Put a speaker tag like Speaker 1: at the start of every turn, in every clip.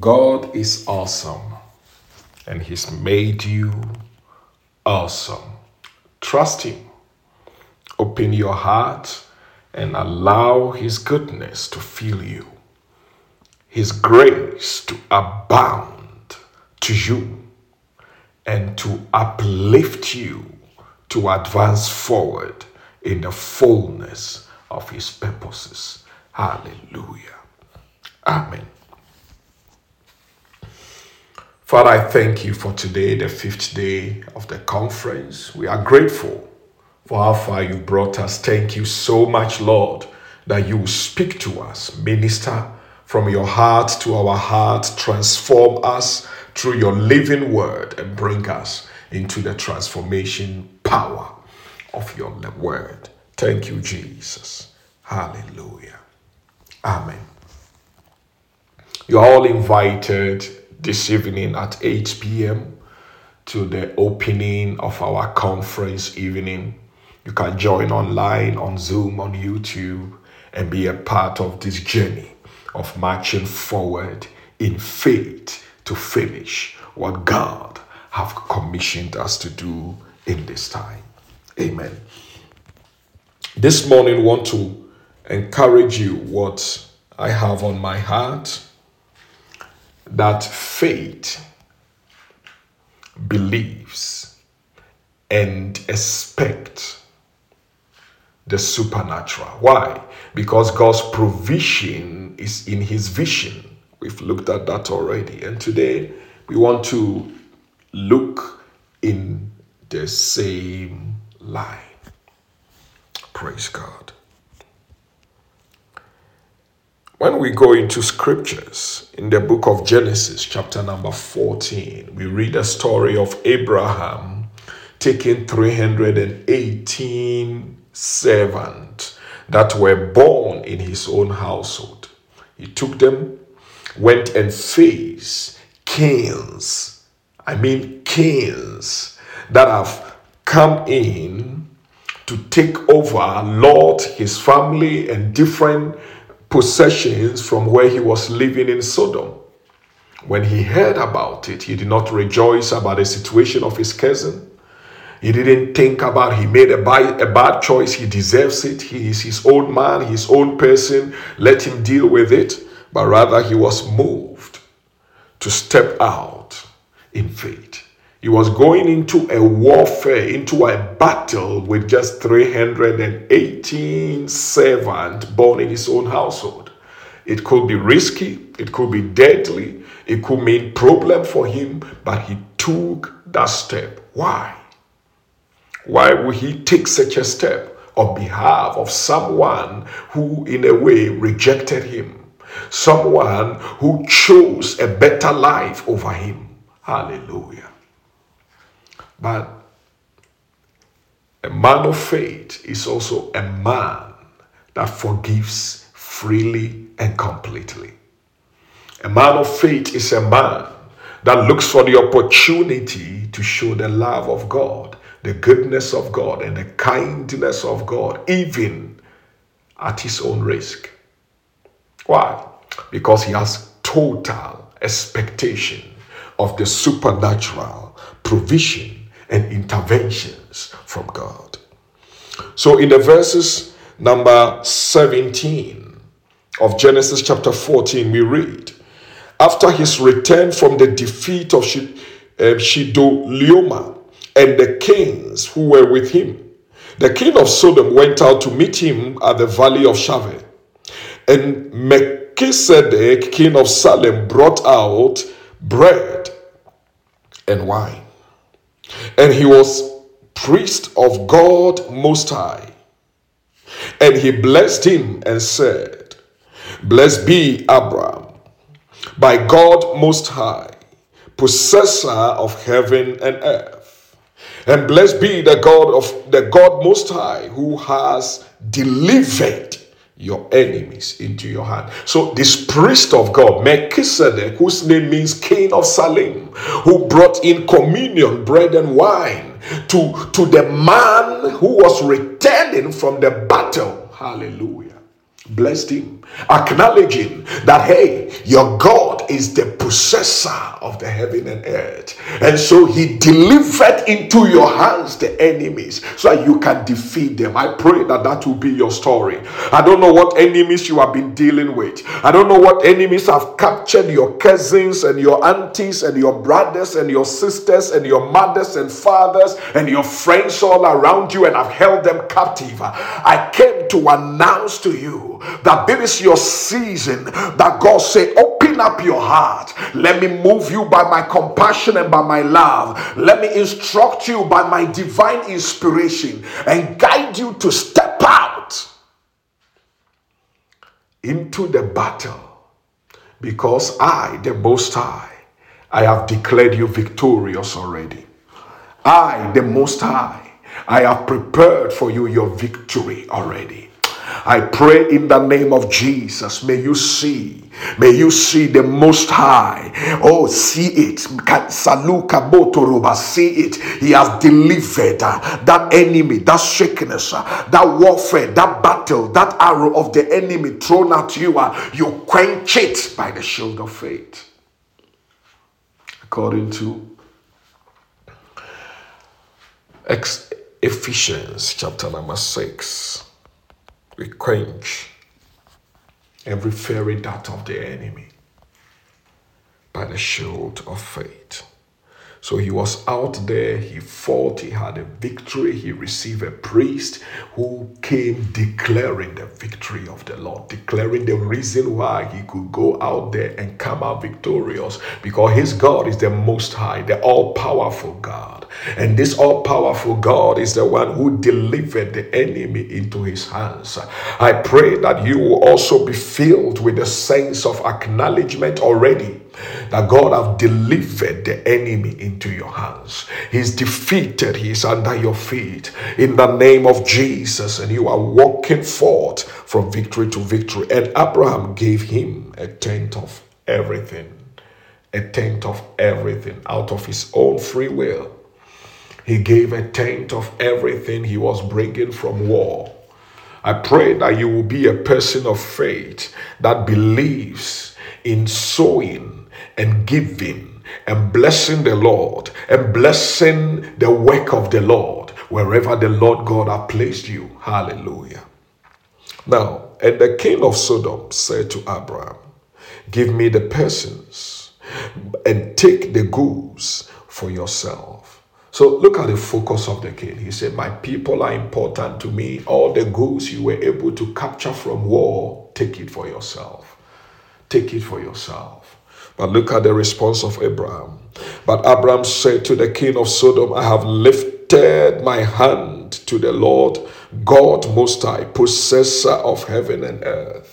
Speaker 1: God is awesome and He's made you awesome. Trust Him. Open your heart and allow His goodness to fill you, His grace to abound to you, and to uplift you to advance forward in the fullness of His purposes. Hallelujah. Amen. Father, I thank you for today, the fifth day of the conference. We are grateful for how far you brought us. Thank you so much, Lord, that you speak to us, minister from your heart to our heart, transform us through your living word, and bring us into the transformation power of your word. Thank you, Jesus. Hallelujah. Amen. You're all invited this evening at 8 p.m. to the opening of our conference evening. You can join online on Zoom, on YouTube, and be a part of this journey of marching forward in faith to finish what God have commissioned us to do in this time. Amen. This morning, want to encourage you what I have on my heart that faith believes and expect the supernatural. Why? Because God's provision is in his vision. We've looked at that already. And today we want to look in the same line. Praise God. When we go into scriptures in the book of Genesis, chapter number 14, we read a story of Abraham taking 318 servants that were born in his own household. He took them, went and faced kings. I mean, kings that have come in to take over, Lord, his family, and different possessions from where he was living in Sodom. When he heard about it, he did not rejoice about the situation of his cousin. He didn't think about he made a bad, a bad choice. He deserves it. He is his own man, his own person. Let him deal with it. But rather, he was moved to step out in faith. He was going into a warfare, into a battle with just 318 servants born in his own household. It could be risky, it could be deadly, it could mean problem for him, but he took that step. Why? Why would he take such a step on behalf of someone who, in a way, rejected him? Someone who chose a better life over him. Hallelujah. But a man of faith is also a man that forgives freely and completely. A man of faith is a man that looks for the opportunity to show the love of God, the goodness of God, and the kindness of God, even at his own risk. Why? Because he has total expectation of the supernatural provision and interventions from God. So in the verses number 17 of Genesis chapter 14, we read, after his return from the defeat of um, and the kings who were with him, the king of Sodom went out to meet him at the valley of Shaveh. And Melchizedek, king of Salem, brought out bread and wine and he was priest of God Most High. And he blessed him and said, Blessed be Abram by God Most High, possessor of heaven and earth. And blessed be the God of the God Most High, who has delivered your enemies into your hand. So, this priest of God, Melchizedek, whose name means King of Salem, who brought in communion, bread, and wine to, to the man who was returning from the battle. Hallelujah. Blessed him, acknowledging that, hey, your God is the possessor of the heaven and earth. And so he delivered into your hands the enemies so that you can defeat them. I pray that that will be your story. I don't know what enemies you have been dealing with. I don't know what enemies have captured your cousins and your aunties and your brothers and your sisters and your mothers and fathers and your friends all around you and have held them captive. I came to announce to you that this is your season that God say, Open up your heart. Let me move you by my compassion and by my love. Let me instruct you by my divine inspiration and guide you to step out into the battle. Because I, the Most High, I have declared you victorious already. I, the Most High, I have prepared for you your victory already. I pray in the name of Jesus. May you see, may you see the Most High. Oh, see it. Saluka Botoroba, see it. He has delivered uh, that enemy, that sickness, uh, that warfare, that battle, that arrow of the enemy thrown at you. Uh, you quench it by the shield of faith. According to Ephesians chapter number 6 we quench every fiery dart of the enemy by the shield of faith. So he was out there, he fought, he had a victory, he received a priest who came declaring the victory of the Lord, declaring the reason why he could go out there and come out victorious because his God is the most high, the all powerful God. And this all powerful God is the one who delivered the enemy into his hands. I pray that you will also be filled with the sense of acknowledgement already that God have delivered the enemy into your hands. He's defeated, he's under your feet in the name of Jesus, and you are walking forth from victory to victory. And Abraham gave him a tenth of everything, a tenth of everything out of his own free will. He gave a tenth of everything he was bringing from war. I pray that you will be a person of faith that believes in sowing and giving and blessing the Lord and blessing the work of the Lord wherever the Lord God has placed you. Hallelujah. Now, and the king of Sodom said to Abraham, Give me the persons and take the goods for yourself. So look at the focus of the king. He said, My people are important to me. All the goods you were able to capture from war, take it for yourself. Take it for yourself. But look at the response of Abraham. But Abraham said to the king of Sodom, I have lifted my hand to the Lord, God Most High, possessor of heaven and earth,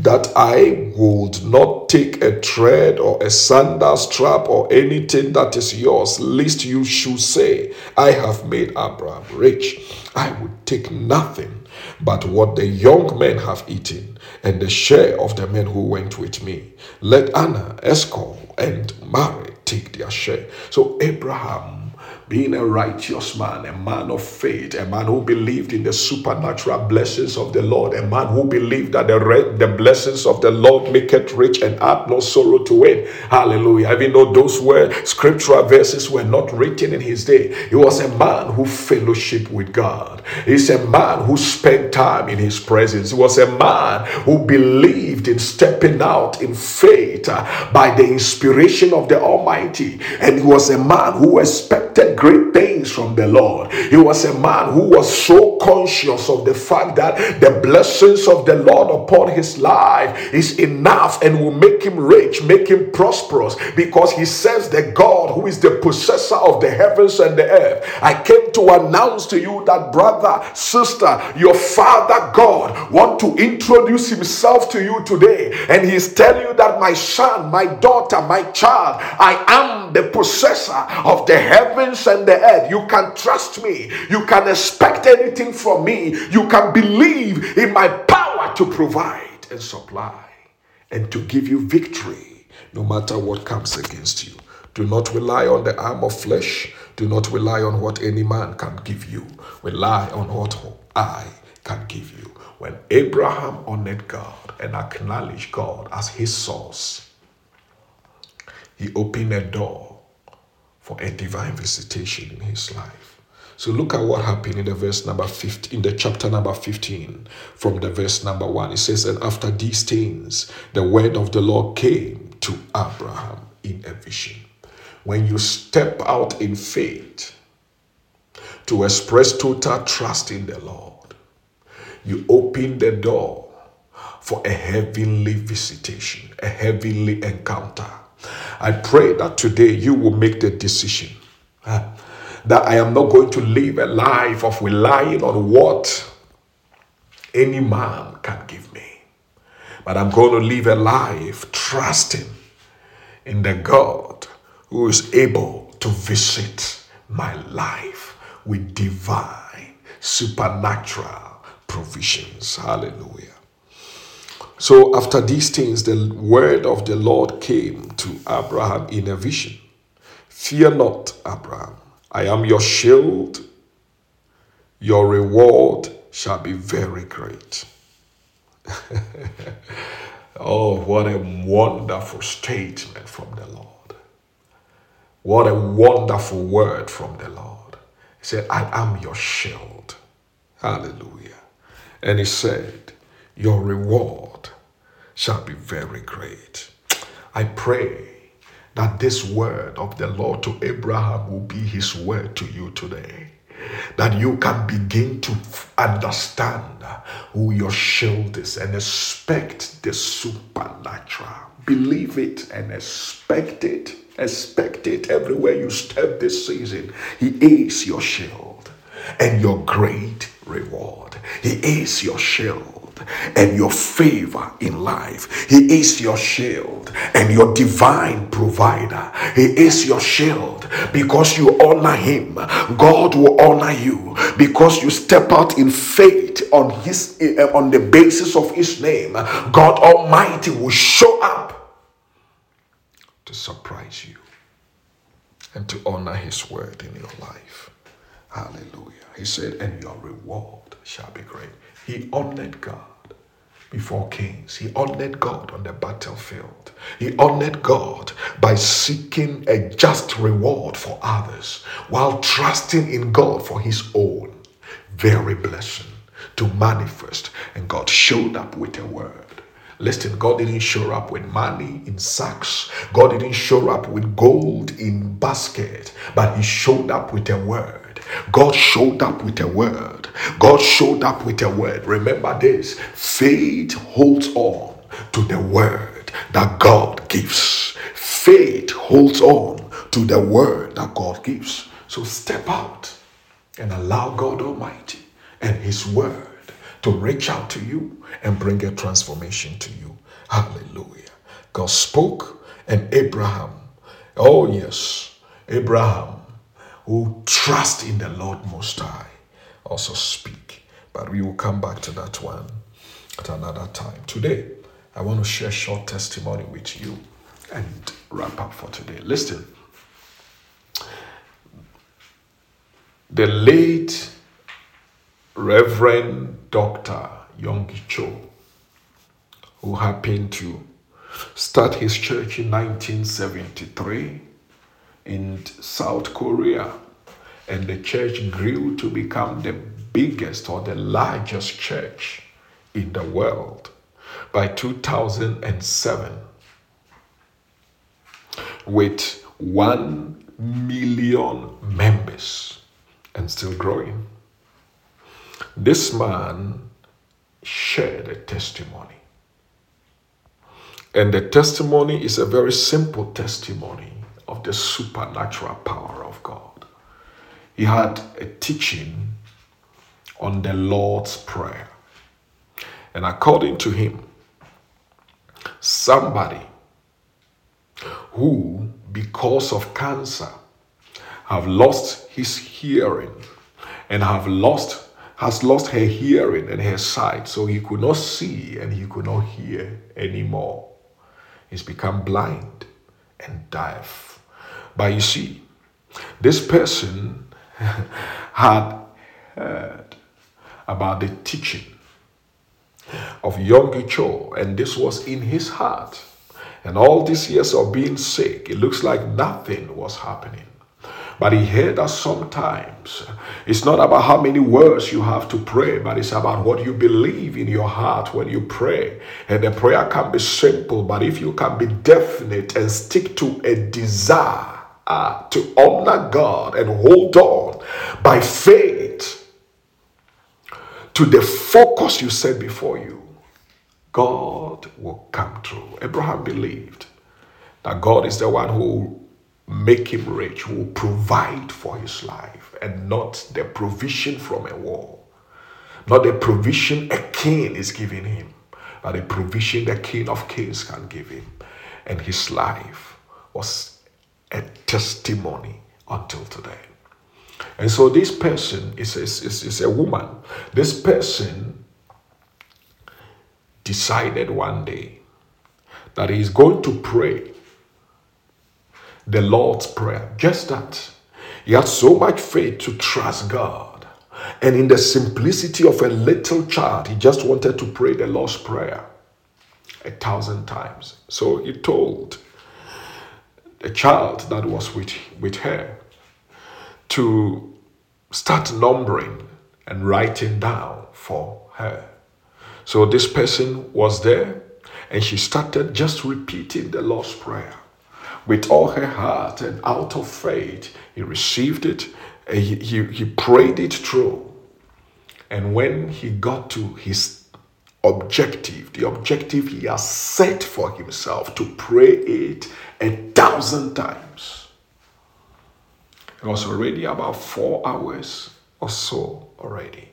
Speaker 1: that I would not take a thread or a sandal strap or anything that is yours, lest you should say, I have made Abraham rich. I would take nothing but what the young men have eaten and the share of the men who went with me. Let Aner, Eshcol, and Mamre take their share. So Abraham being a righteous man, a man of faith, a man who believed in the supernatural blessings of the Lord, a man who believed that the, re- the blessings of the Lord make it rich and add no sorrow to it. Hallelujah. Even though those were scriptural verses were not written in his day, he was a man who fellowship with God. He's a man who spent time in his presence. He was a man who believed in stepping out in faith uh, by the inspiration of the Almighty. And he was a man who expected great things from the Lord. He was a man who was so conscious of the fact that the blessings of the Lord upon his life is enough and will make him rich, make him prosperous, because he says the God who is the possessor of the heavens and the earth. I came to announce to you that brother, sister, your father God want to introduce himself to you today, and he's telling you that my son, my daughter, my child, I am the possessor of the heavens and the earth. You can trust me. You can expect anything from me. You can believe in my power to provide and supply and to give you victory no matter what comes against you. Do not rely on the arm of flesh. Do not rely on what any man can give you. Rely on what I can give you. When Abraham honored God and acknowledged God as his source, he opened a door for a divine visitation in his life. So look at what happened in the verse number 15, in the chapter number 15, from the verse number 1. It says, And after these things, the word of the Lord came to Abraham in a vision. When you step out in faith to express total trust in the Lord, you open the door for a heavenly visitation, a heavenly encounter. I pray that today you will make the decision that I am not going to live a life of relying on what any man can give me, but I'm going to live a life trusting in the God who is able to visit my life with divine, supernatural provisions. Hallelujah. So, after these things, the word of the Lord came to Abraham in a vision Fear not, Abraham. I am your shield. Your reward shall be very great. oh, what a wonderful statement from the Lord. What a wonderful word from the Lord. He said, I am your shield. Hallelujah. And he said, Your reward shall be very great. I pray that this word of the Lord to Abraham will be his word to you today. That you can begin to understand who your shield is and expect the supernatural. Believe it and expect it. Expect it everywhere you step this season. He is your shield and your great reward. He is your shield and your favor in life. He is your shield and your divine provider. He is your shield because you honor him. God will honor you because you step out in faith on his eh, on the basis of his name. God Almighty will show up to surprise you and to honor his word in your life. Hallelujah. He said, and your reward shall be great. He honored God before kings. He honored God on the battlefield. He honored God by seeking a just reward for others while trusting in God for his own very blessing to manifest. And God showed up with a word. Listen, God didn't show up with money in sacks. God didn't show up with gold in basket, but he showed up with a word. God showed up with a word. God showed up with a word. Remember this faith holds on to the word that God gives. Faith holds on to the word that God gives. So step out and allow God Almighty and His word to reach out to you and bring a transformation to you. Hallelujah. God spoke, and Abraham, oh yes, Abraham, who trust in the Lord Most High, also speak. But we will come back to that one at another time. Today, I want to share short testimony with you and wrap up for today. Listen. The late Reverend Dr. Yonggi Cho, who happened to start his church in 1973 in South Korea, and the church grew to become the biggest or the largest church in the world by 2007 with 1 million members and still growing. This man shared a testimony. And the testimony is a very simple testimony of the supernatural power of God. He had a teaching on the Lord's Prayer. And according to him, somebody who, because of cancer, have lost his hearing and have lost has lost her hearing and her sight, so he could not see and he could not hear anymore. He's become blind and deaf. But you see, this person had heard about the teaching of Yonggi Cho, and this was in his heart. And all these years of being sick, it looks like nothing was happening. But he heard that sometimes it's not about how many words you have to pray, but it's about what you believe in your heart when you pray. And the prayer can be simple, but if you can be definite and stick to a desire uh, to honor God and hold on by faith to the focus you set before you, God will come through. Abraham believed that God is the one who will make him rich, who will provide for his life, and not the provision from a wall. Not the provision a king is giving him, but the provision the king of kings can give him. And his life was a testimony until today. And so this person is, is, is, is a woman. This person decided one day that he's going to pray the Lord's Prayer. Just that. He had so much faith to trust God. And in the simplicity of a little child, he just wanted to pray the Lord's Prayer a thousand times. So he told the child that was with, with her to start numbering and writing down for her. So this person was there and she started just repeating the Lord's Prayer with all her heart and out of faith. He received it, he, he, he prayed it through. And when he got to his objective, the objective he has set for himself to pray it a thousand times, it was already about four hours or so already.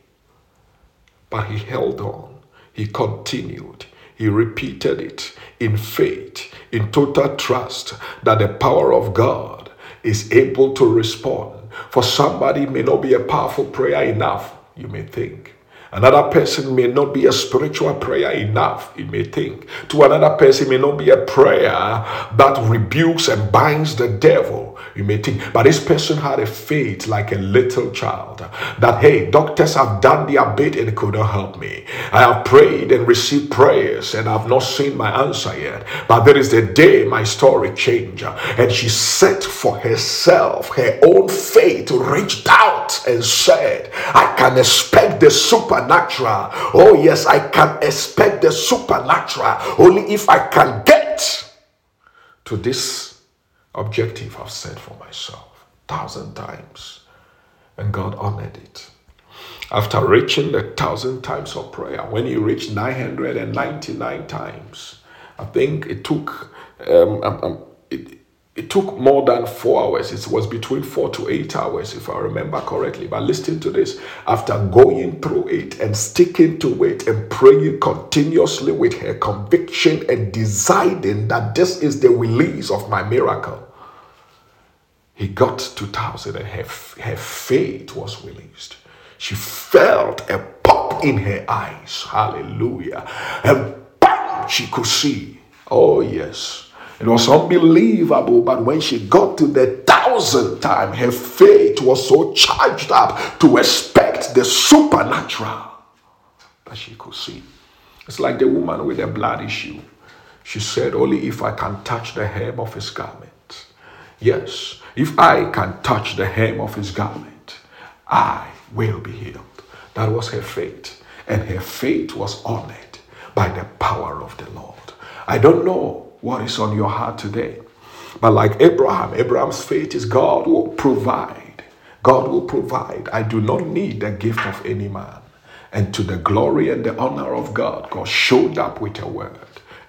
Speaker 1: But he held on, he continued, he repeated it in faith, in total trust that the power of God is able to respond. For somebody may not be a powerful prayer enough, you may think. Another person may not be a spiritual prayer enough, you may think. To another person may not be a prayer that rebukes and binds the devil, you may think. But this person had a faith like a little child that, hey, doctors have done their bit and could not help me. I have prayed and received prayers and I've not seen my answer yet. But there is the day my story changed. And she set for herself her own faith, reached out and said, I can expect the supernatural. Oh, yes, I can expect the supernatural only if I can get to this objective I've set for myself thousand times. And God honored it. After reaching the thousand times of prayer, when he reached 999 times, I think it took um, um, um it, took more than four hours. It was between four to eight hours, if I remember correctly. But listen to this. After going through it and sticking to it and praying continuously with her conviction and deciding that this is the release of my miracle, he got to thousand and her, her faith was released. She felt a pop in her eyes. Hallelujah. And bam, she could see. Oh, yes it was unbelievable, but when she got to the thousandth time, her faith was so charged up to expect the supernatural that she could see. It's like the woman with the blood issue. She said, Only if I can touch the hem of his garment. Yes, if I can touch the hem of his garment, I will be healed. That was her faith. And her faith was honored by the power of the Lord. I don't know what is on your heart today. But like Abraham, Abraham's faith is God will provide. God will provide. I do not need the gift of any man. And to the glory and the honor of God, God showed up with a word.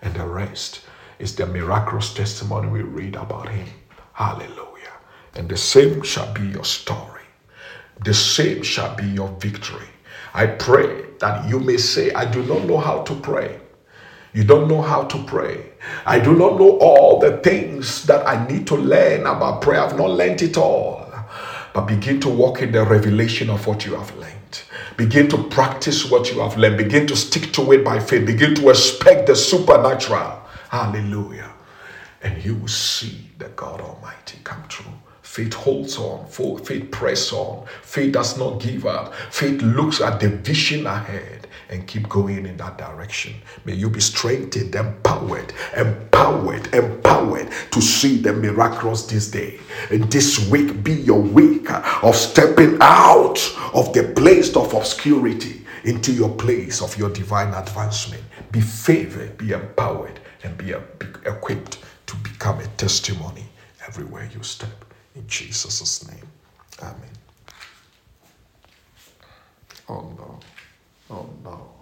Speaker 1: And the rest is the miraculous testimony we read about him. Hallelujah. And the same shall be your story. The same shall be your victory. I pray that you may say, I do not know how to pray. You don't know how to pray. I do not know all the things that I need to learn about prayer. I've not learned it all. But begin to walk in the revelation of what you have learned. Begin to practice what you have learned. Begin to stick to it by faith. Begin to expect the supernatural. Hallelujah. And you will see the God Almighty come true. Faith holds on. Faith press on. Faith does not give up. Faith looks at the vision ahead and keep going in that direction. May you be strengthened, empowered, empowered, empowered to see the miracles this day. And this week be your week of stepping out of the place of obscurity into your place of your divine advancement. Be favored, be empowered, and be equipped to become a testimony everywhere you step. In Jesus' name. Amen. Oh no. Oh no.